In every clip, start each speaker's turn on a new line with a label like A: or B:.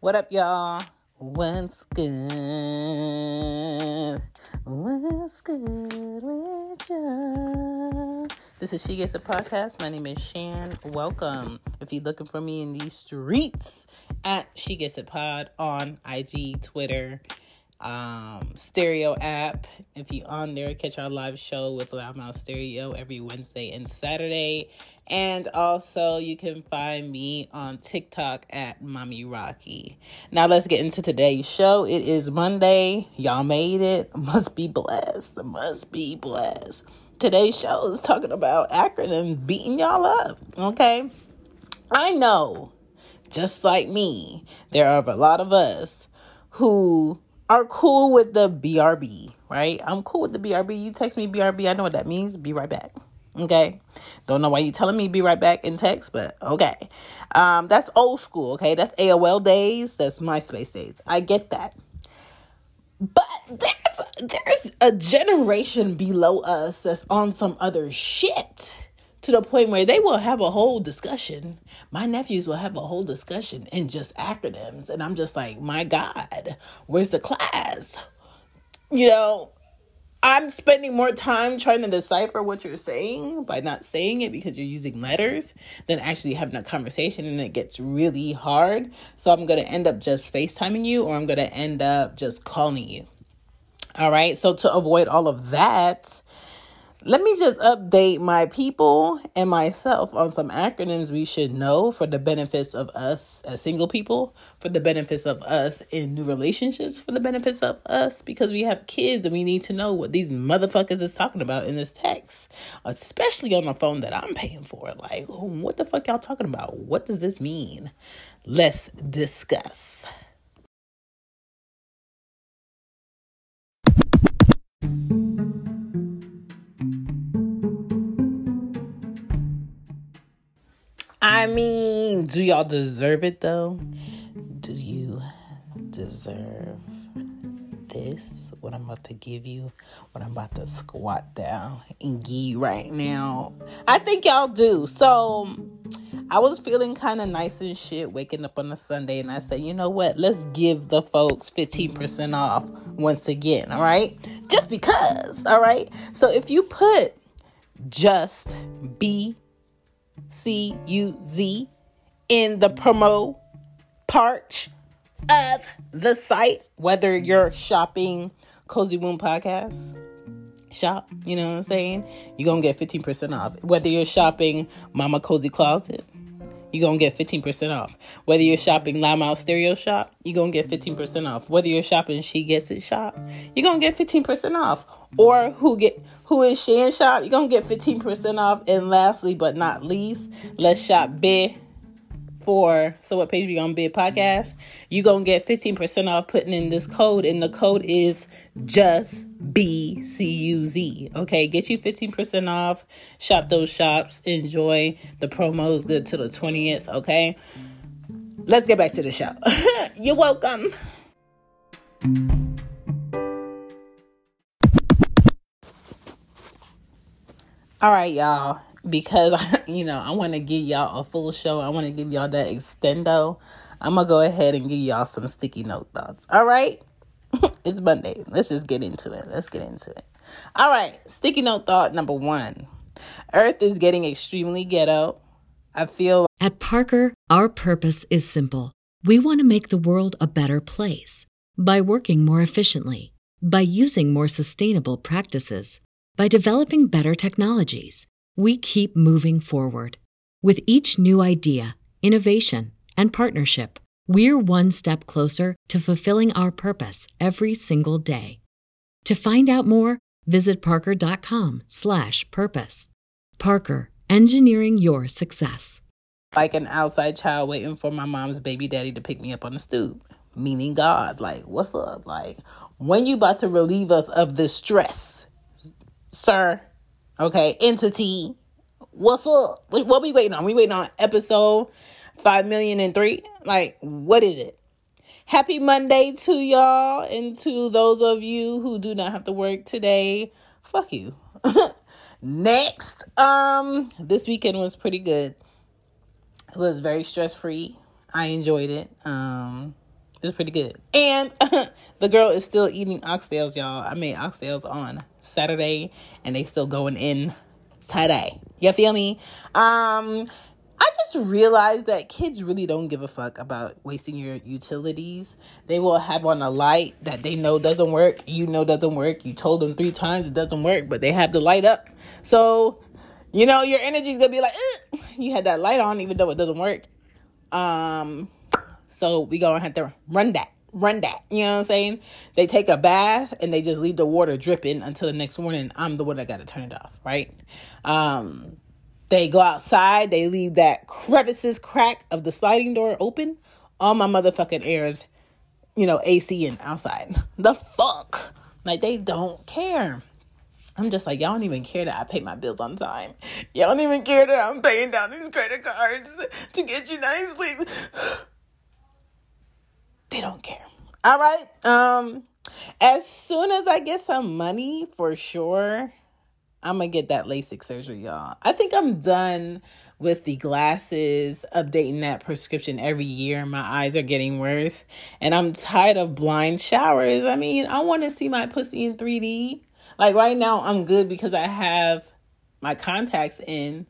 A: What up, y'all? What's good? What's good with ya? This is She Gets a Podcast. My name is Shan. Welcome. If you're looking for me in these streets, at She Gets a Pod on IG, Twitter, um, stereo app. If you on there, catch our live show with Loudmouth Stereo every Wednesday and Saturday. And also, you can find me on TikTok at Mommy Rocky. Now, let's get into today's show. It is Monday. Y'all made it. Must be blessed. Must be blessed. Today's show is talking about acronyms beating y'all up. Okay. I know, just like me, there are a lot of us who are cool with the BRB, right? I'm cool with the BRB. You text me BRB, I know what that means. Be right back. Okay. Don't know why you telling me be right back in text, but okay. Um, that's old school, okay? That's AOL days, that's MySpace days. I get that. But there's there's a generation below us that's on some other shit to the point where they will have a whole discussion. My nephews will have a whole discussion in just acronyms. And I'm just like, my God, where's the class? You know, I'm spending more time trying to decipher what you're saying by not saying it because you're using letters than actually having a conversation. And it gets really hard. So I'm going to end up just FaceTiming you or I'm going to end up just calling you. All right. So to avoid all of that, let me just update my people and myself on some acronyms we should know for the benefits of us as single people, for the benefits of us in new relationships, for the benefits of us because we have kids and we need to know what these motherfuckers is talking about in this text, especially on the phone that I'm paying for. Like, what the fuck y'all talking about? What does this mean? Let's discuss. I mean, do y'all deserve it though? Do you deserve this? What I'm about to give you, what I'm about to squat down and give right now. I think y'all do. So I was feeling kind of nice and shit waking up on a Sunday, and I said, you know what? Let's give the folks 15% off once again, all right? Just because, all right? So if you put just be C U Z in the promo part of the site, whether you're shopping Cozy Womb Podcast shop, you know what I'm saying? You're gonna get 15% off. Whether you're shopping Mama Cozy Closet, you're gonna get 15% off. Whether you're shopping Loudmouth Stereo Shop, you're gonna get 15% off. Whether you're shopping She Gets It Shop, you're gonna get 15% off. Or who get who is She Shan Shop, you're gonna get 15% off. And lastly but not least, let's shop big for so what page we on bid podcast you gonna get 15% off putting in this code and the code is just b-c-u-z okay? Get you 15% off. Shop those shops. Enjoy. The promos good till the 20th okay? Let's get back to the show. You're welcome. All right y'all because you know I want to give y'all a full show. I want to give y'all that extendo. I'm gonna go ahead and give y'all some sticky note thoughts. All right, it's Monday. Let's just get into it. Let's get into it. All right, sticky note thought number one: Earth is getting extremely ghetto. I feel
B: at Parker, our purpose is simple. We want to make the world a better place by working more efficiently, by using more sustainable practices, by developing better technologies we keep moving forward. With each new idea, innovation, and partnership, we're one step closer to fulfilling our purpose every single day. To find out more, visit parker.com/purpose. Parker, engineering your success.
A: Like an outside child waiting for my mom's baby daddy to pick me up on the stoop, meaning God. Like, what's up? Like, when you about to relieve us of this stress, sir? Okay, entity. What's up? What we waiting on? We waiting on episode five million and three. Like, what is it? Happy Monday to y'all and to those of you who do not have to work today. Fuck you. Next, um, this weekend was pretty good. It was very stress free. I enjoyed it. Um, it was pretty good. And the girl is still eating oxtails, y'all. I made oxtails on Saturday, and they still going in today. You feel me? Um, I just realized that kids really don't give a fuck about wasting your utilities. They will have on a light that they know doesn't work, you know doesn't work. You told them three times it doesn't work, but they have the light up. So, you know, your energy's gonna be like, you had that light on even though it doesn't work. Um, so we gonna have to run that, run that. You know what I'm saying? They take a bath and they just leave the water dripping until the next morning. I'm the one that got to turn it off, right? Um, they go outside, they leave that crevices crack of the sliding door open. All my motherfucking airs, you know, AC and outside. The fuck? Like they don't care. I'm just like, y'all don't even care that I pay my bills on time. Y'all don't even care that I'm paying down these credit cards to get you nice sleep. They don't care. All right. Um, as soon as I get some money for sure, I'm gonna get that LASIK surgery, y'all. I think I'm done with the glasses, updating that prescription every year. My eyes are getting worse, and I'm tired of blind showers. I mean, I want to see my pussy in 3D. Like right now, I'm good because I have my contacts in,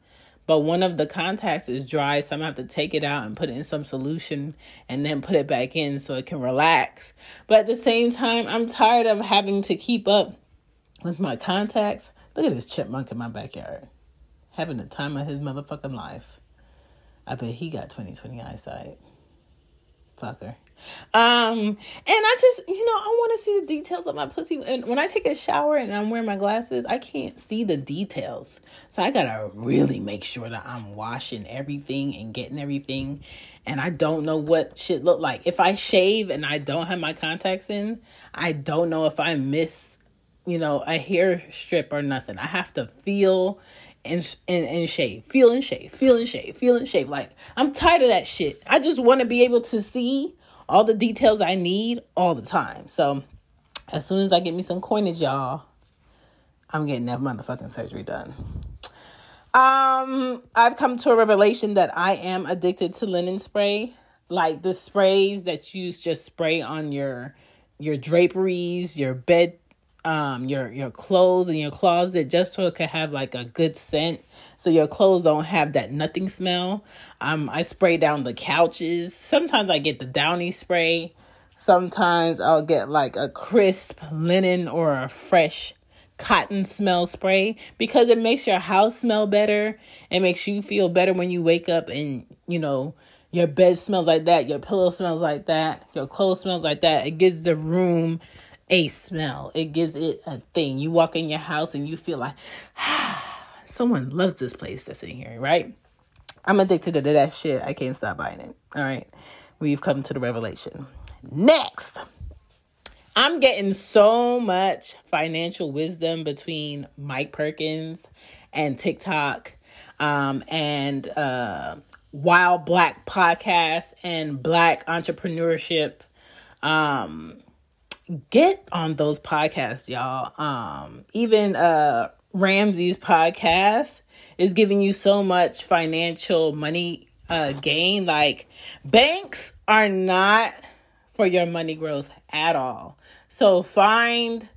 A: but one of the contacts is dry, so I'm gonna have to take it out and put it in some solution and then put it back in so it can relax. But at the same time, I'm tired of having to keep up with my contacts Look at this chipmunk in my backyard. Having the time of his motherfucking life. I bet he got 2020 eyesight. Fucker. Um, and I just, you know, I want to see the details of my pussy. And when I take a shower and I'm wearing my glasses, I can't see the details. So I gotta really make sure that I'm washing everything and getting everything. And I don't know what shit look like. If I shave and I don't have my contacts in, I don't know if I miss you know, a hair strip or nothing. I have to feel and, and, and shave, feel and shave, feel and shave, feel and shave. Like, I'm tired of that shit. I just want to be able to see all the details I need all the time. So, as soon as I get me some coinage, y'all, I'm getting that motherfucking surgery done. Um, I've come to a revelation that I am addicted to linen spray, like the sprays that you just spray on your your draperies, your bed um your your clothes and your closet just so it can have like a good scent. So your clothes don't have that nothing smell. Um i spray down the couches. Sometimes i get the downy spray. Sometimes i'll get like a crisp linen or a fresh cotton smell spray because it makes your house smell better. It makes you feel better when you wake up and you know your bed smells like that your pillow smells like that your clothes smells like that. It gives the room a smell. It gives it a thing. You walk in your house and you feel like, someone loves this place that's in here, right? I'm addicted to that shit. I can't stop buying it. All right. We've come to the revelation. Next, I'm getting so much financial wisdom between Mike Perkins and TikTok um, and uh, Wild Black Podcast and Black Entrepreneurship. Um, get on those podcasts, y'all. Um, even uh Ramsey's podcast is giving you so much financial money uh gain. Like banks are not for your money growth at all. So find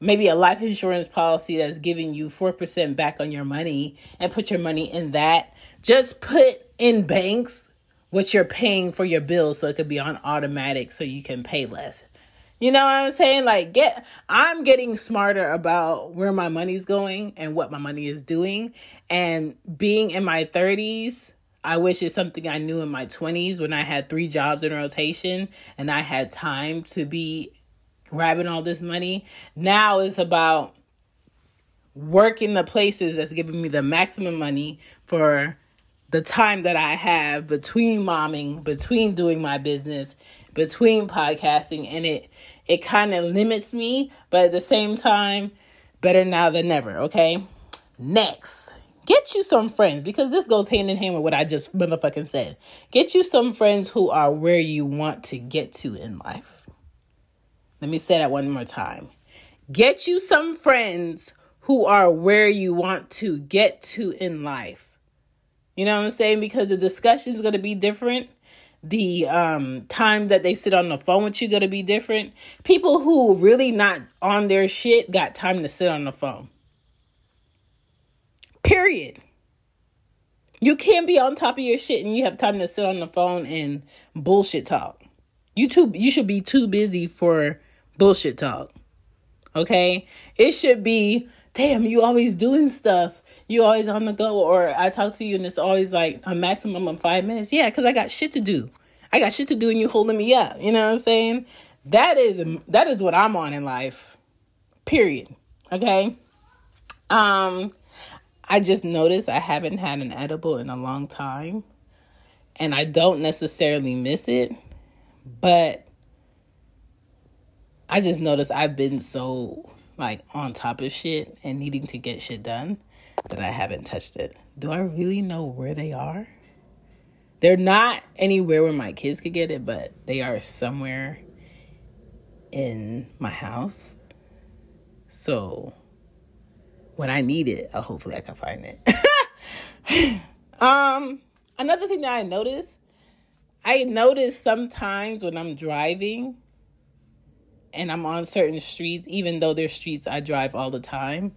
A: maybe a life insurance policy that's giving you 4% back on your money and put your money in that. Just put in banks what you're paying for your bills so it could be on automatic so you can pay less. You know what I'm saying? Like get I'm getting smarter about where my money's going and what my money is doing and being in my 30s I wish it's something I knew in my 20s when I had three jobs in rotation and I had time to be grabbing all this money. Now it's about working the places that's giving me the maximum money for the time that I have between momming, between doing my business, between podcasting, and it it kind of limits me, but at the same time, better now than never, okay? Next, get you some friends because this goes hand in hand with what I just motherfucking said. Get you some friends who are where you want to get to in life. Let me say that one more time. Get you some friends who are where you want to get to in life. You know what I'm saying? Because the discussion is going to be different. The um, time that they sit on the phone with you going to be different. People who really not on their shit got time to sit on the phone. Period. You can't be on top of your shit and you have time to sit on the phone and bullshit talk. You too you should be too busy for bullshit talk. Okay? It should be, damn, you always doing stuff. You always on the go or I talk to you and it's always like a maximum of 5 minutes. Yeah, cuz I got shit to do. I got shit to do and you holding me up. You know what I'm saying? That is that is what I'm on in life. Period. Okay? Um I just noticed I haven't had an edible in a long time. And I don't necessarily miss it, but I just noticed I've been so like on top of shit and needing to get shit done that I haven't touched it. Do I really know where they are? They're not anywhere where my kids could get it, but they are somewhere in my house. So when I need it, uh, hopefully I can find it. um, another thing that I noticed, I notice sometimes when I'm driving and I'm on certain streets, even though they're streets I drive all the time,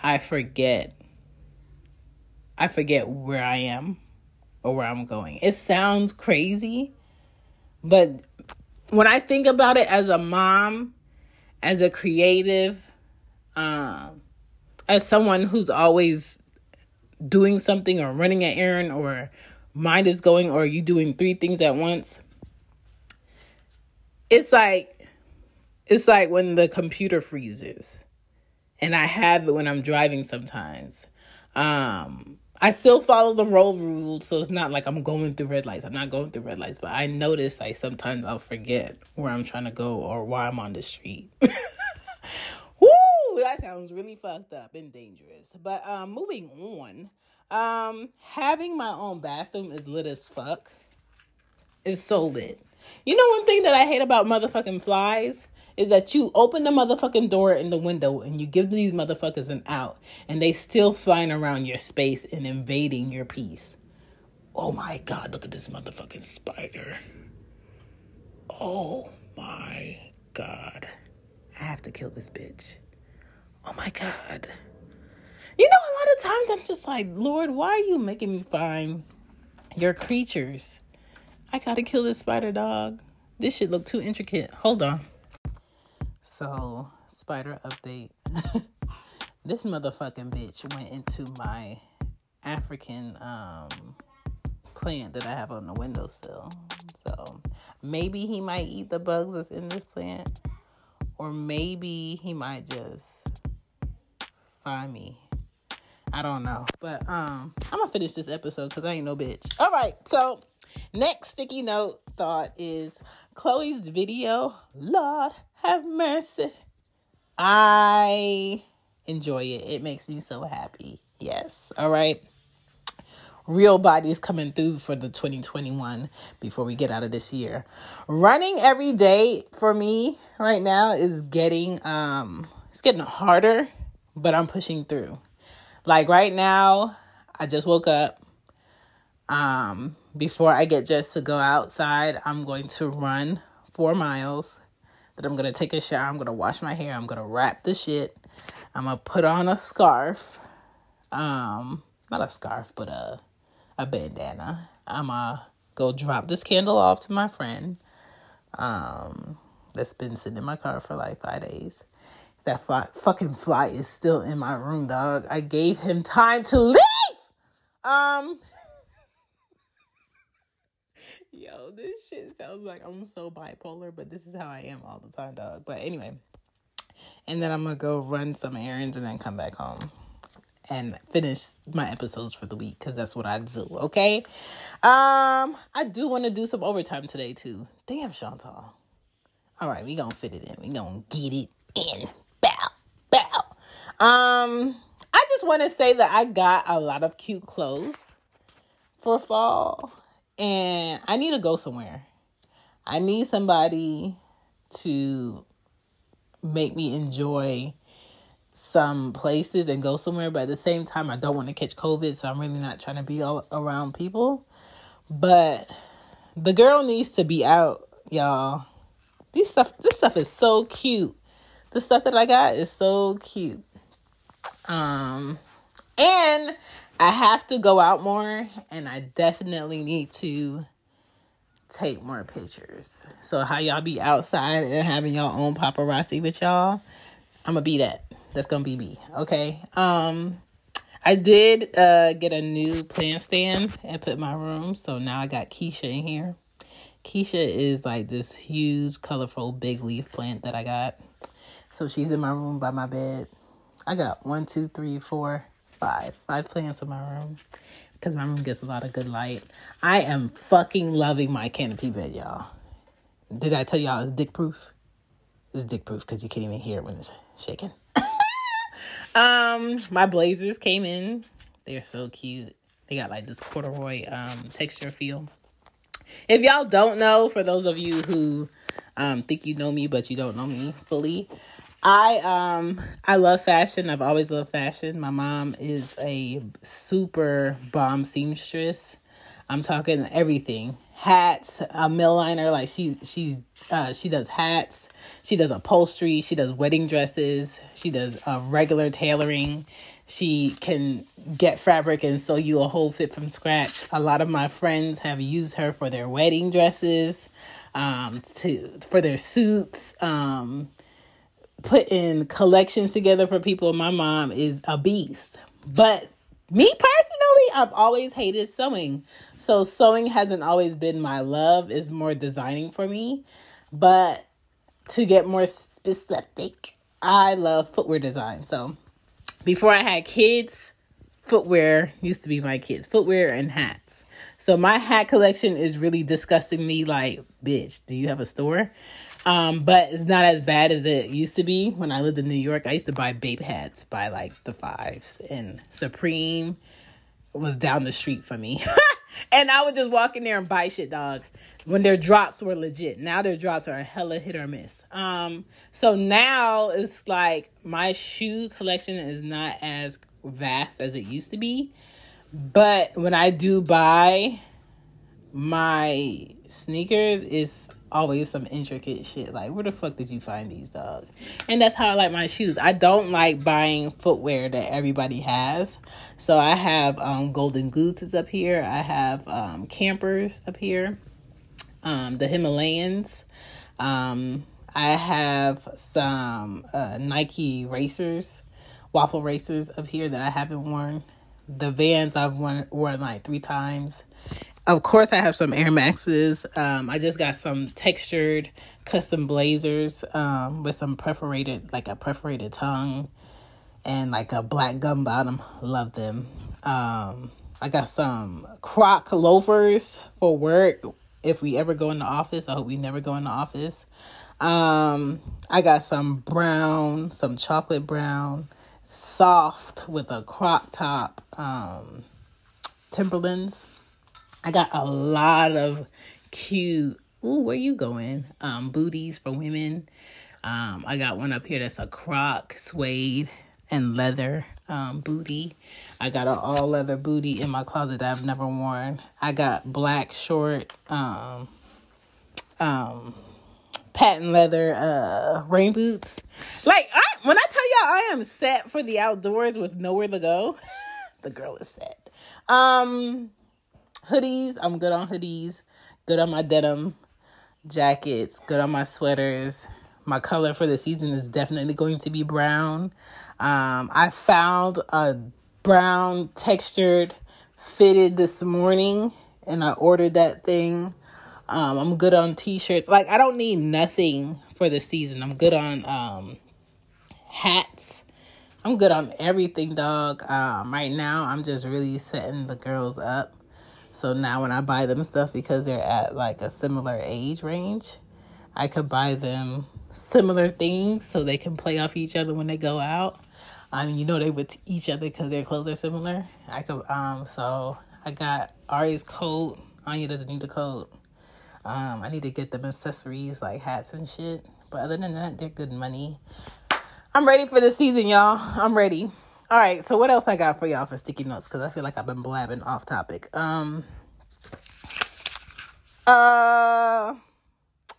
A: I forget. I forget where I am or where I'm going. It sounds crazy, but when I think about it as a mom, as a creative, um, as someone who's always doing something or running an errand or mind is going or you doing three things at once it's like it's like when the computer freezes and i have it when i'm driving sometimes um i still follow the road rules so it's not like i'm going through red lights i'm not going through red lights but i notice like sometimes i'll forget where i'm trying to go or why i'm on the street Woo! That sounds really fucked up and dangerous. But um, moving on, um, having my own bathroom is lit as fuck. It's so lit. You know one thing that I hate about motherfucking flies is that you open the motherfucking door in the window and you give these motherfuckers an out and they still flying around your space and invading your peace. Oh my god, look at this motherfucking spider. Oh my god. I have to kill this bitch. Oh my God. You know, a lot of times I'm just like, Lord, why are you making me find your creatures? I gotta kill this spider dog. This shit look too intricate. Hold on. So, spider update. this motherfucking bitch went into my African um plant that I have on the windowsill. So maybe he might eat the bugs that's in this plant or maybe he might just find me. I don't know. But um I'm gonna finish this episode because I ain't no bitch. All right, so next sticky note thought is Chloe's video. Lord have mercy. I enjoy it. It makes me so happy. Yes. All right real bodies coming through for the 2021 before we get out of this year. Running every day for me right now is getting um it's getting harder, but I'm pushing through. Like right now, I just woke up. Um before I get dressed to go outside, I'm going to run 4 miles. Then I'm going to take a shower, I'm going to wash my hair, I'm going to wrap the shit. I'm going to put on a scarf. Um not a scarf, but a a bandana. I'm gonna go drop this candle off to my friend. Um, that's been sitting in my car for like five days. That fly, fucking fly is still in my room, dog. I gave him time to leave. Um. Yo, this shit sounds like I'm so bipolar, but this is how I am all the time, dog. But anyway, and then I'm gonna go run some errands and then come back home and finish my episodes for the week because that's what I do. Okay. Um, I do want to do some overtime today too. Damn, Chantal. All right, we gonna fit it in. We gonna get it in. Bow, bow. Um, I just want to say that I got a lot of cute clothes for fall, and I need to go somewhere. I need somebody to make me enjoy some places and go somewhere, but at the same time, I don't want to catch COVID, so I'm really not trying to be all around people. But the girl needs to be out, y'all. These stuff, this stuff is so cute. The stuff that I got is so cute. Um, and I have to go out more, and I definitely need to take more pictures. So how y'all be outside and having your own paparazzi with y'all, I'm gonna be that. That's gonna be me. Okay. Um I did uh get a new plant stand and put my room. So now I got Keisha in here. Keisha is like this huge, colorful, big leaf plant that I got. So she's in my room by my bed. I got one, two, three, four, five, five plants in my room because my room gets a lot of good light. I am fucking loving my canopy bed, y'all. Did I tell y'all it's dick proof? It's dick proof because you can't even hear it when it's shaking. um, my blazers came in. They're so cute. They got like this corduroy um texture feel. If y'all don't know, for those of you who um think you know me but you don't know me fully, I um I love fashion. I've always loved fashion. My mom is a super bomb seamstress. I'm talking everything. Hats, a milliner, like she she's uh she does hats, she does upholstery, she does wedding dresses, she does uh, regular tailoring. She can get fabric and sew you a whole fit from scratch. A lot of my friends have used her for their wedding dresses, um, to for their suits, um, putting collections together for people. My mom is a beast. But me personally, I've always hated sewing. So sewing hasn't always been my love, is more designing for me. But to get more specific, I love footwear design. So before I had kids, footwear used to be my kids, footwear and hats. So my hat collection is really disgusting me like, bitch, do you have a store? Um, but it's not as bad as it used to be when I lived in New York. I used to buy Bape hats by like the fives, and Supreme was down the street for me. and I would just walk in there and buy shit, dog. When their drops were legit. Now their drops are a hella hit or miss. Um, so now it's like my shoe collection is not as vast as it used to be. But when I do buy my sneakers, it's always some intricate shit. Like, where the fuck did you find these, dogs? And that's how I like my shoes. I don't like buying footwear that everybody has. So I have um, Golden Gooses up here. I have um, Campers up here. Um, the Himalayans. Um, I have some uh, Nike racers, waffle racers up here that I haven't worn. The Vans I've worn, worn like three times of course, I have some Air Maxes. Um, I just got some textured custom blazers um, with some perforated, like a perforated tongue and like a black gum bottom. Love them. Um, I got some Croc loafers for work. If we ever go in the office, I hope we never go in the office. Um, I got some brown, some chocolate brown, soft with a crop top um, Timberlands I got a lot of cute, ooh, where are you going? Um, booties for women. Um, I got one up here that's a croc, suede, and leather um, booty. I got an all leather booty in my closet that I've never worn. I got black short um, um, patent leather uh, rain boots. Like I, when I tell y'all I am set for the outdoors with nowhere to go, the girl is set. Um, hoodies. I'm good on hoodies, good on my denim jackets, good on my sweaters. My color for the season is definitely going to be brown. Um, I found a brown textured fitted this morning and I ordered that thing. Um, I'm good on t-shirts. Like I don't need nothing for the season. I'm good on um, hats. I'm good on everything, dog. Um, right now, I'm just really setting the girls up so now when I buy them stuff because they're at like a similar age range, I could buy them similar things so they can play off each other when they go out. I mean, you know they with each other because their clothes are similar. I could um so I got Ari's coat. Anya doesn't need the coat. Um, I need to get them accessories like hats and shit. But other than that, they're good money. I'm ready for the season, y'all. I'm ready. All right, so what else I got for y'all for sticky notes? Because I feel like I've been blabbing off topic. Um. Uh.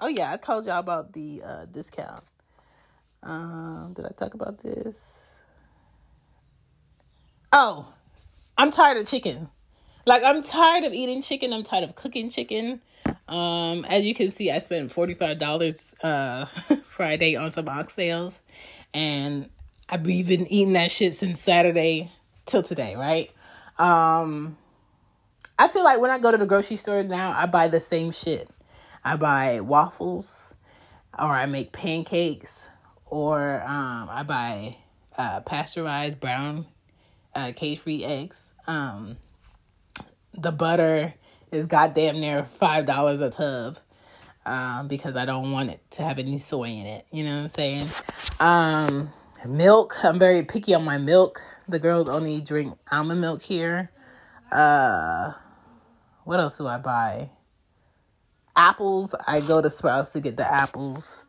A: Oh yeah, I told y'all about the uh, discount. Um, did I talk about this? Oh, I'm tired of chicken. Like I'm tired of eating chicken. I'm tired of cooking chicken. Um, as you can see, I spent forty five dollars uh Friday on some oxtails, and I've been eating that shit since Saturday till today, right? Um, I feel like when I go to the grocery store now, I buy the same shit. I buy waffles, or I make pancakes, or um, I buy uh, pasteurized brown uh, cage free eggs. Um, the butter is goddamn near five dollars a tub um, because I don't want it to have any soy in it. You know what I'm saying? Um, milk. I'm very picky on my milk. The girls only drink almond milk here. Uh, what else do I buy? Apples. I go to Sprouts to get the apples,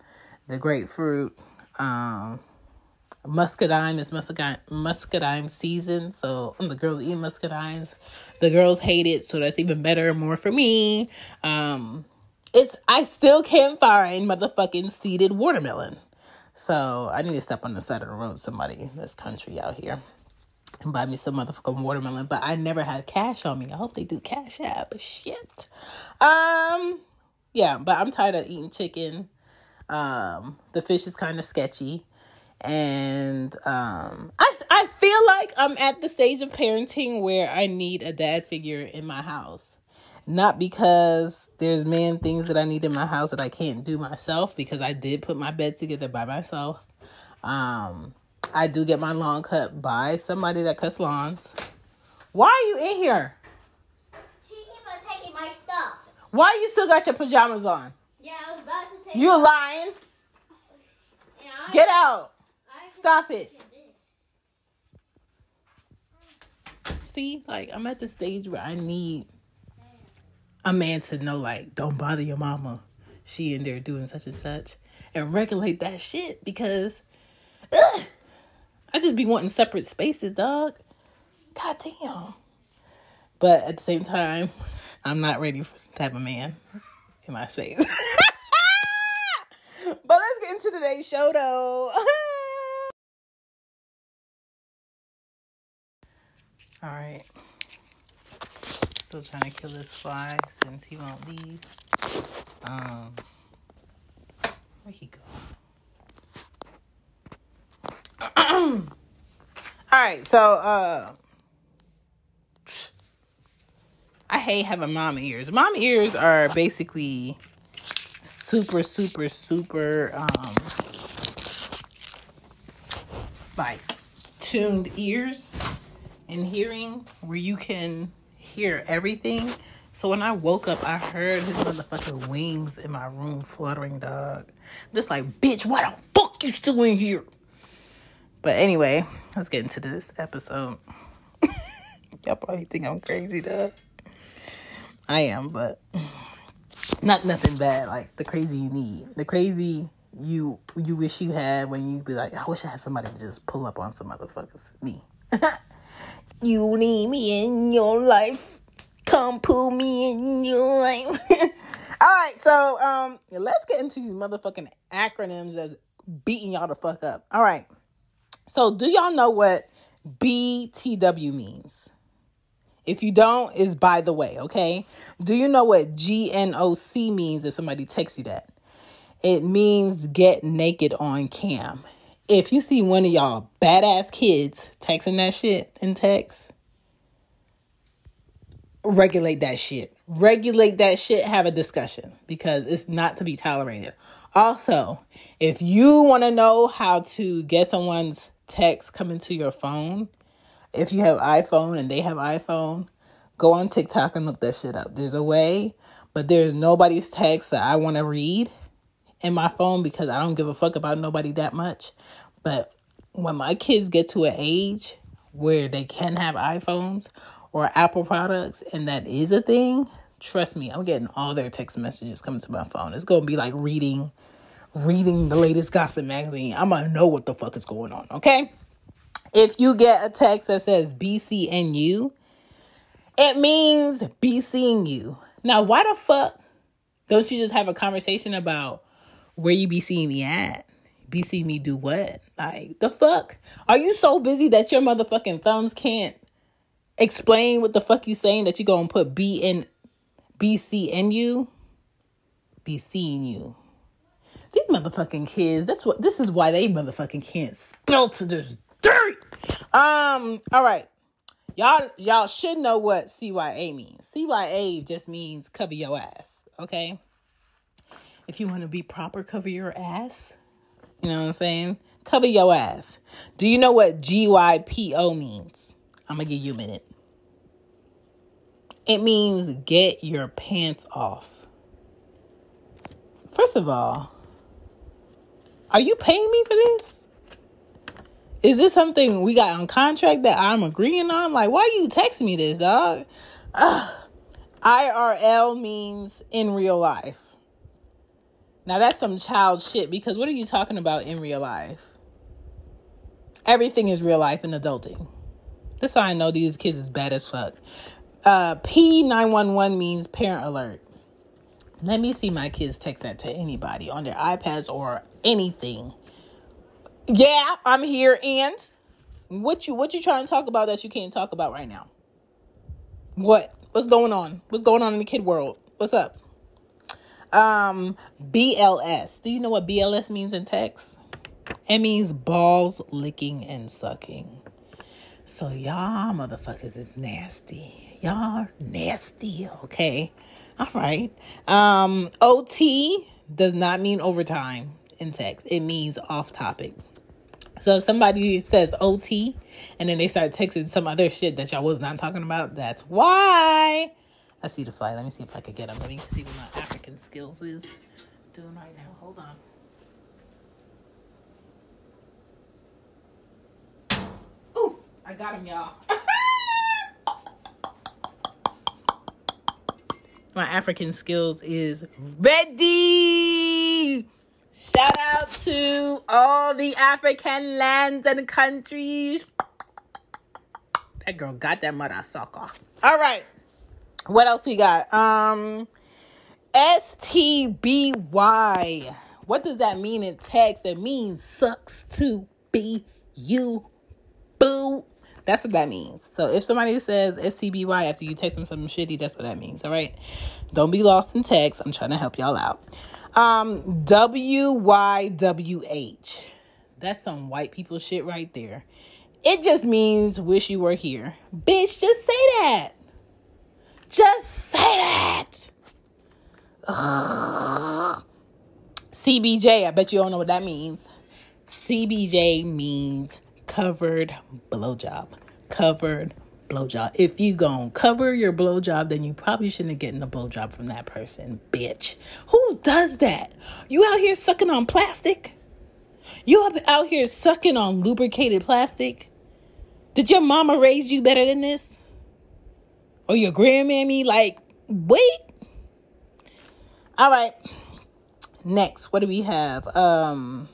A: the grapefruit. Um, muscadine is muscadine muscadine season so the girls eat muscadines the girls hate it so that's even better more for me um it's i still can't find motherfucking seeded watermelon so i need to step on the side of the road somebody in this country out here and buy me some motherfucking watermelon. But i never had cash on me. I hope they do cash app shit. Um yeah but i'm tired of eating chicken. Um the fish is kind of sketchy. And um I I feel like I'm at the stage of parenting where I need a dad figure in my house. Not because there's man things that I need in my house that I can't do myself because I did put my bed together by myself. Um I do get my lawn cut by somebody that cuts lawns. Why are you in here?
C: She keep on taking my stuff.
A: Why you still got your pajamas on?
C: Yeah, I was about to take.
A: You lying?
C: Yeah, I-
A: Get out.
C: I
A: Stop it. See, like I'm at the stage where I need a man to know, like, don't bother your mama. She in there doing such and such, and regulate that shit because ugh, I just be wanting separate spaces, dog. God damn. But at the same time, I'm not ready for that type of man in my space. but let's get into today's show, though. All right. Still trying to kill this fly since he won't leave. Um, where he go? All right, so uh, I hate having mom ears. Mom ears are basically super, super, super um, like tuned ears and hearing where you can hear everything. So when I woke up, I heard his motherfucking wings in my room fluttering, dog. Just like, bitch, why the fuck you still in here? But anyway, let's get into this episode. Y'all probably think I'm crazy, dog. I am, but not nothing bad. Like the crazy you need, the crazy you you wish you had when you be like, I wish I had somebody to just pull up on some motherfuckers. Me. you need me in your life. Come pull me in your life. All right, so um, let's get into these motherfucking acronyms that's beating y'all the fuck up. All right, so do y'all know what BTW means? If you don't, is by the way, okay? Do you know what GNOC means if somebody texts you that? It means get naked on cam. If you see one of y'all badass kids texting that shit in text, regulate that shit. Regulate that shit, have a discussion because it's not to be tolerated. Also, if you want to know how to get someone's text coming to your phone, if you have iPhone and they have iPhone, go on TikTok and look that shit up. There's a way, but there's nobody's text that I want to read in my phone because I don't give a fuck about nobody that much. But when my kids get to an age where they can have iPhones or Apple products and that is a thing, trust me, I'm getting all their text messages coming to my phone. It's to be like reading reading the latest gossip magazine. I'm gonna know what the fuck is going on, okay? If you get a text that says BCNU, it means be seeing you. Now, why the fuck don't you just have a conversation about where you be seeing me at? Be seeing me do what? Like, the fuck? Are you so busy that your motherfucking thumbs can't explain what the fuck you saying that you gonna put B in BC in you? Be seeing you. These motherfucking kids, that's what this is why they motherfucking can't spell to this dirt. Um, all right. Y'all y'all should know what CYA means. CYA just means cover your ass, okay? If you want to be proper, cover your ass. You know what I'm saying? Cover your ass. Do you know what GYPO means? I'm going to give you a minute. It means get your pants off. First of all, are you paying me for this? Is this something we got on contract that I'm agreeing on? Like, why are you texting me this, dog? Ugh. IRL means in real life. Now that's some child shit because what are you talking about in real life? Everything is real life and adulting. That's why I know these kids is bad as fuck. Uh, P911 means parent alert. Let me see my kids text that to anybody on their iPads or anything. Yeah, I'm here and what you what you trying to talk about that you can't talk about right now? What? What's going on? What's going on in the kid world? What's up? Um, BLS. Do you know what BLS means in text? It means balls licking and sucking. So y'all motherfuckers is nasty. Y'all nasty, okay? All right. Um, OT does not mean overtime in text. It means off topic. So if somebody says OT and then they start texting some other shit that y'all was not talking about, that's why. I see the fly. Let me see if I can get them. Let me see what my African skills is doing right now. Hold on. Ooh, I got him, y'all. my African skills is ready. Shout out to all the African lands and countries. That girl got that mother sucker. All right. What else we got? Um STBY. What does that mean in text? It means sucks to be you boo. That's what that means. So if somebody says STBY after you text them something shitty, that's what that means. All right. Don't be lost in text. I'm trying to help y'all out. Um, WYWH. That's some white people shit right there. It just means wish you were here. Bitch, just say that. Just say that. Ugh. CBJ, I bet you don't know what that means. CBJ means covered blowjob. Covered blowjob. If you gonna cover your blowjob, then you probably shouldn't get a blowjob from that person, bitch. Who does that? You out here sucking on plastic? You out here sucking on lubricated plastic? Did your mama raise you better than this? Or your grandmammy? Like, wait. All right. Next, what do we have? Um,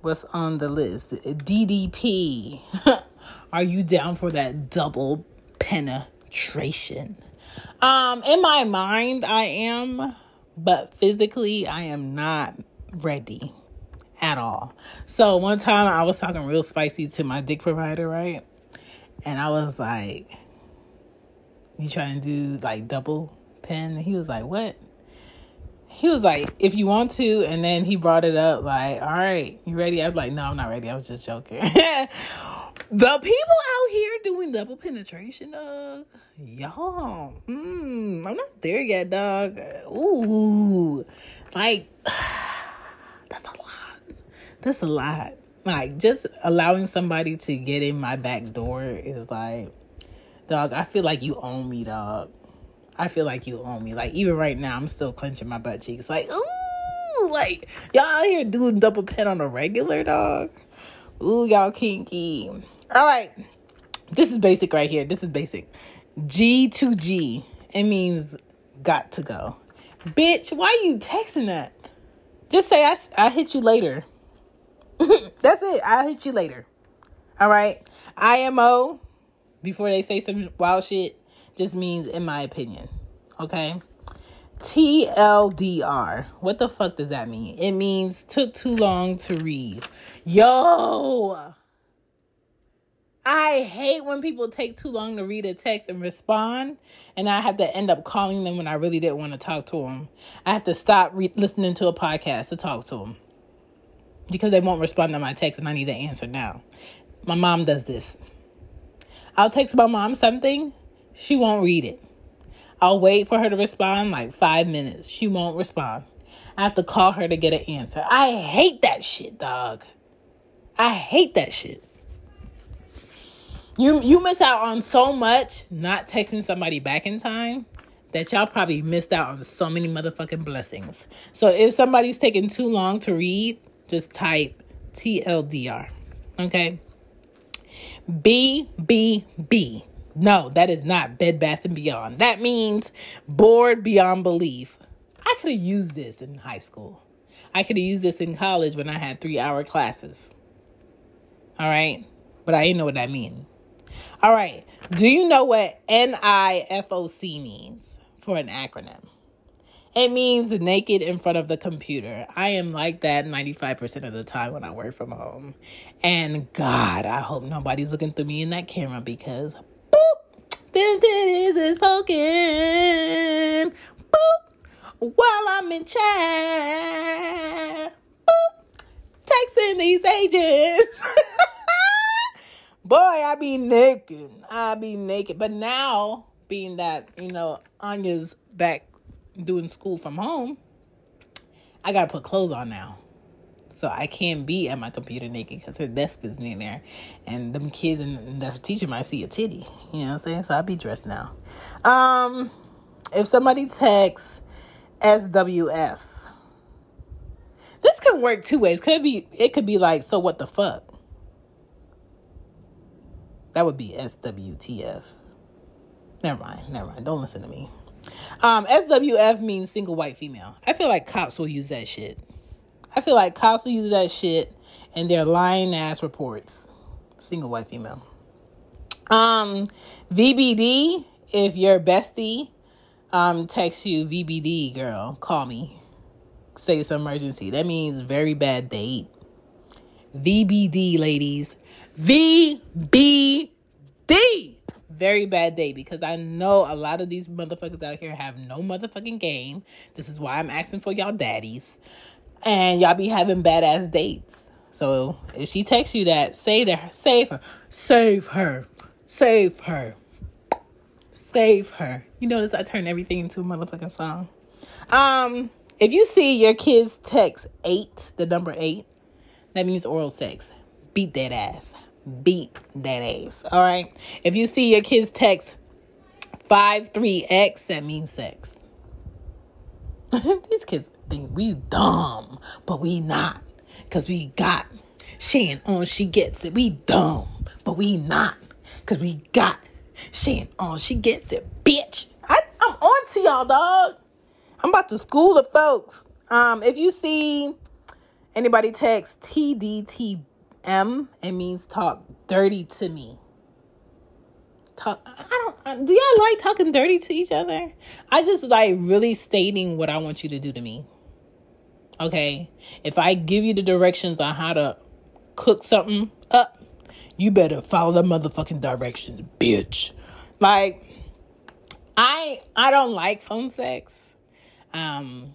A: what's on the list? DDP. Are you down for that double penetration? Um, in my mind, I am, but physically, I am not ready at all. So one time I was talking real spicy to my dick provider, right? And I was like, You trying to do like double pen? And he was like, What? He was like, If you want to, and then he brought it up, like, All right, you ready? I was like, No, I'm not ready. I was just joking. the people out here doing double penetration, dog. Y'all, mm, I'm not there yet, dog. Ooh, like that's a lot. That's a lot. Like just allowing somebody to get in my back door is like, dog. I feel like you own me, dog. I feel like you own me. Like even right now, I'm still clenching my butt cheeks. Like ooh, like y'all out here doing double pen on a regular, dog. Ooh, y'all kinky. All right. This is basic right here. This is basic. G to G. It means got to go. Bitch, why you texting that? Just say I I hit you later. That's it. I'll hit you later. All right. IMO before they say some wild shit just means in my opinion. Okay. TLDR. What the fuck does that mean? It means took too long to read. Yo. I hate when people take too long to read a text and respond, and I have to end up calling them when I really didn't want to talk to them. I have to stop re- listening to a podcast to talk to them because they won't respond to my text and I need an answer now. My mom does this. I'll text my mom something, she won't read it. I'll wait for her to respond like five minutes. She won't respond. I have to call her to get an answer. I hate that shit, dog. I hate that shit. You you miss out on so much not texting somebody back in time that y'all probably missed out on so many motherfucking blessings. So if somebody's taking too long to read, just type TLDR. Okay? B B B. No, that is not Bed Bath and Beyond. That means bored beyond belief. I could have used this in high school. I could have used this in college when I had 3-hour classes. All right? But I didn't know what that means. All right. Do you know what NIFOC means for an acronym? It means naked in front of the computer. I am like that 95% of the time when I work from home. And God, I hope nobody's looking through me in that camera because boop, then titties is poking. Boop, while I'm in chat. Boop, texting these agents. Boy, I be naked. I be naked. But now, being that, you know, Anya's back doing school from home, I gotta put clothes on now. So I can't be at my computer naked because her desk is in there. And them kids and the teacher might see a titty. You know what I'm saying? So I'll be dressed now. Um, if somebody texts SWF, this could work two ways. Could be it could be like, so what the fuck? That would be SWTF. Never mind. Never mind. Don't listen to me. Um, SWF means single white female. I feel like cops will use that shit. I feel like cops will use that shit in their lying ass reports. Single white female. Um, VBD, if your bestie um texts you VBD, girl, call me. Say it's emergency. That means very bad date. VBD, ladies. VBD very bad day because I know a lot of these motherfuckers out here have no motherfucking game. This is why I'm asking for y'all daddies. And y'all be having badass dates. So if she texts you that, say to her, save her, save her, save her, save her. You notice I turn everything into a motherfucking song. Um, if you see your kids text eight, the number eight, that means oral sex. Beat that ass beat that ass. All right. If you see your kids text five three X, that means sex. These kids think we dumb, but we not. Cause we got Shan on she gets it. We dumb, but we not. Cause we got Shan on she gets it. Bitch. I, I'm on to y'all, dog. I'm about to school the folks. Um, if you see anybody text TDT M, it means talk dirty to me. Talk, I don't, uh, do y'all like talking dirty to each other? I just like really stating what I want you to do to me. Okay? If I give you the directions on how to cook something up, you better follow the motherfucking directions, bitch. Like, I I don't like phone sex. Um,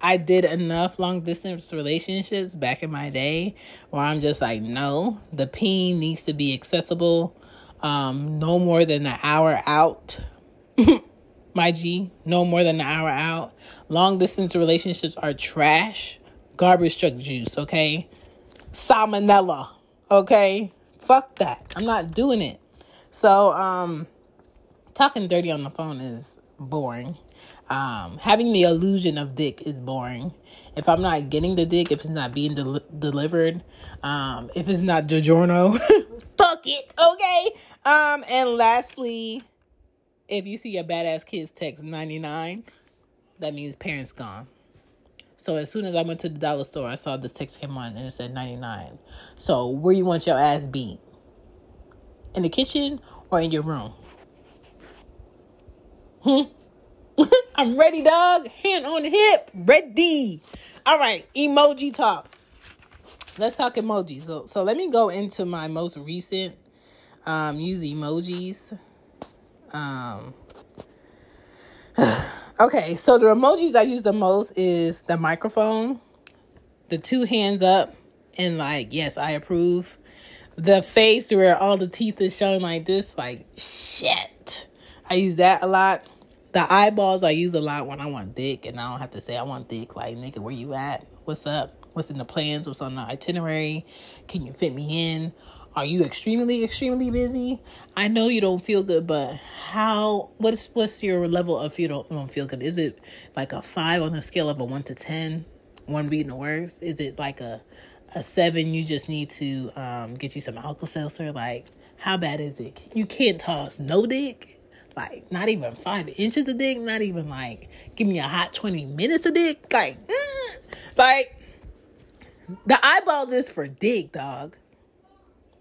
A: I did enough long distance relationships back in my day where I'm just like, no, the peen needs to be accessible. Um, no more than an hour out. my G, no more than an hour out. Long distance relationships are trash. Garbage truck juice, okay? Salmonella, okay? Fuck that. I'm not doing it. So, um, talking dirty on the phone is boring. Um, having the illusion of dick is boring. If I'm not getting the dick, if it's not being del- delivered, um, if it's not DiGiorno, fuck it, okay? Um, and lastly, if you see a badass kids text 99, that means parents gone. So as soon as I went to the dollar store, I saw this text came on and it said 99. So where you want your ass beat? In the kitchen or in your room? Hmm? I'm ready, dog. Hand on the hip. Ready. All right, emoji talk. Let's talk emojis. So, so let me go into my most recent um, use emojis. Um, okay, so the emojis I use the most is the microphone, the two hands up, and like, yes, I approve. The face where all the teeth is showing like this, like shit. I use that a lot. The eyeballs I use a lot when I want dick, and I don't have to say I want dick. Like, nigga, where you at? What's up? What's in the plans? What's on the itinerary? Can you fit me in? Are you extremely, extremely busy? I know you don't feel good, but how? What's what's your level of you don't, don't feel good? Is it like a five on a scale of a one to ten? One being the worst. Is it like a a seven? You just need to um, get you some Alka Seltzer. Like, how bad is it? You can't toss no dick like not even five inches of dick, not even like give me a hot 20 minutes of dick. Like, like the eyeballs is for dick, dog.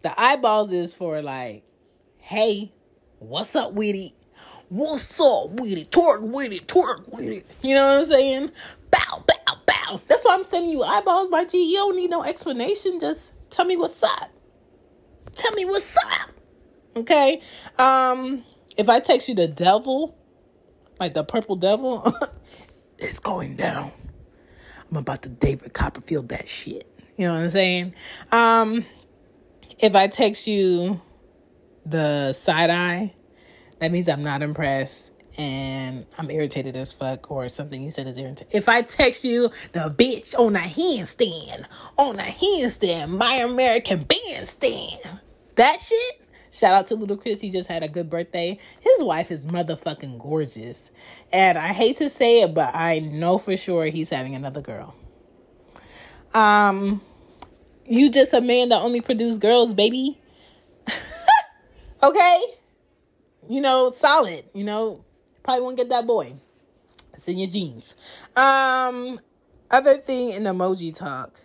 A: The eyeballs is for like, hey, what's up with it? What's up with it? Twerk with it, twerk with it. You know what I'm saying? Bow, bow, bow. That's why I'm sending you eyeballs, my G. You don't need no explanation. Just tell me what's up. Tell me what's up. Okay. Um, if I text you the devil, like the purple devil, it's going down. I'm about to David Copperfield that shit. You know what I'm saying? Um, if I text you the side eye, that means I'm not impressed and I'm irritated as fuck or something you said is irritating. If I text you the bitch on a handstand, on a handstand, my American bandstand, that shit, Shout out to Little Chris. He just had a good birthday. His wife is motherfucking gorgeous. And I hate to say it, but I know for sure he's having another girl. Um, you just a man that only produce girls, baby. okay? You know, solid. You know, probably won't get that boy. It's in your genes. Um, other thing in emoji talk.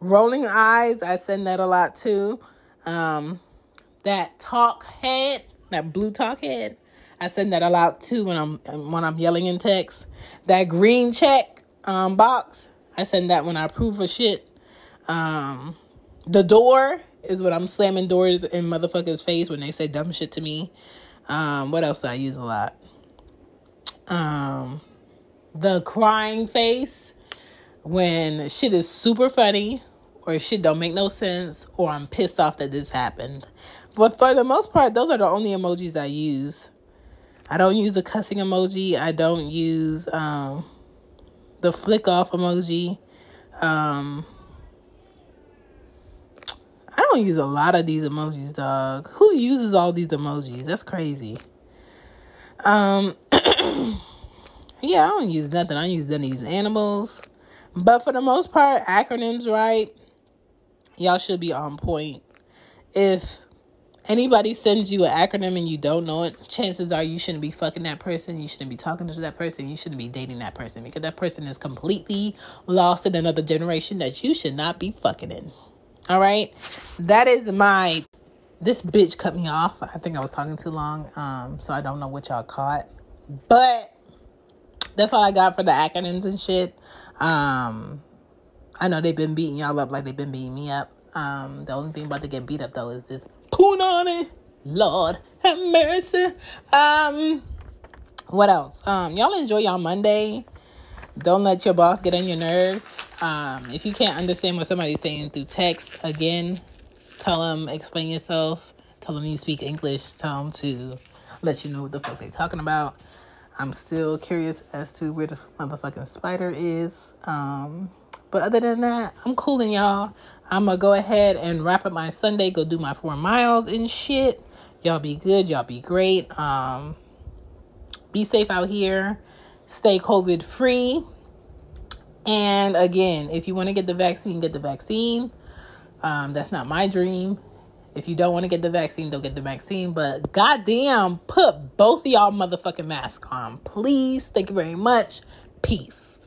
A: Rolling eyes, I send that a lot too. Um, that talk head, that blue talk head. I send that a lot too when I'm when I'm yelling in text. That green check um, box, I send that when I approve of shit. Um, the door is what I'm slamming doors in motherfuckers' face when they say dumb shit to me. Um, what else do I use a lot? Um, the crying face when shit is super funny or shit don't make no sense or I'm pissed off that this happened. But for the most part, those are the only emojis I use. I don't use the cussing emoji. I don't use um, the flick off emoji. Um, I don't use a lot of these emojis, dog. Who uses all these emojis? That's crazy. Um, yeah, I don't use nothing. I use none of these animals. But for the most part, acronyms, right? Y'all should be on point. If anybody sends you an acronym and you don't know it, chances are you shouldn't be fucking that person. You shouldn't be talking to that person. You shouldn't be dating that person because that person is completely lost in another generation that you should not be fucking in. All right. That is my. This bitch cut me off. I think I was talking too long. Um, so I don't know what y'all caught. But that's all I got for the acronyms and shit. Um, I know they've been beating y'all up like they've been beating me up. Um, the only thing about to get beat up though is this Lord have mercy. Um, what else? Um, y'all enjoy y'all Monday. Don't let your boss get on your nerves. Um, if you can't understand what somebody's saying through text, again, tell them, explain yourself. Tell them you speak English. Tell them to let you know what the fuck they're talking about. I'm still curious as to where the motherfucking spider is. Um, but other than that, I'm cooling y'all. I'm gonna go ahead and wrap up my Sunday, go do my four miles and shit. Y'all be good, y'all be great. Um, be safe out here, stay COVID free. And again, if you want to get the vaccine, get the vaccine. Um, that's not my dream. If you don't want to get the vaccine, don't get the vaccine. But goddamn, put both of y'all motherfucking masks on, please. Thank you very much. Peace.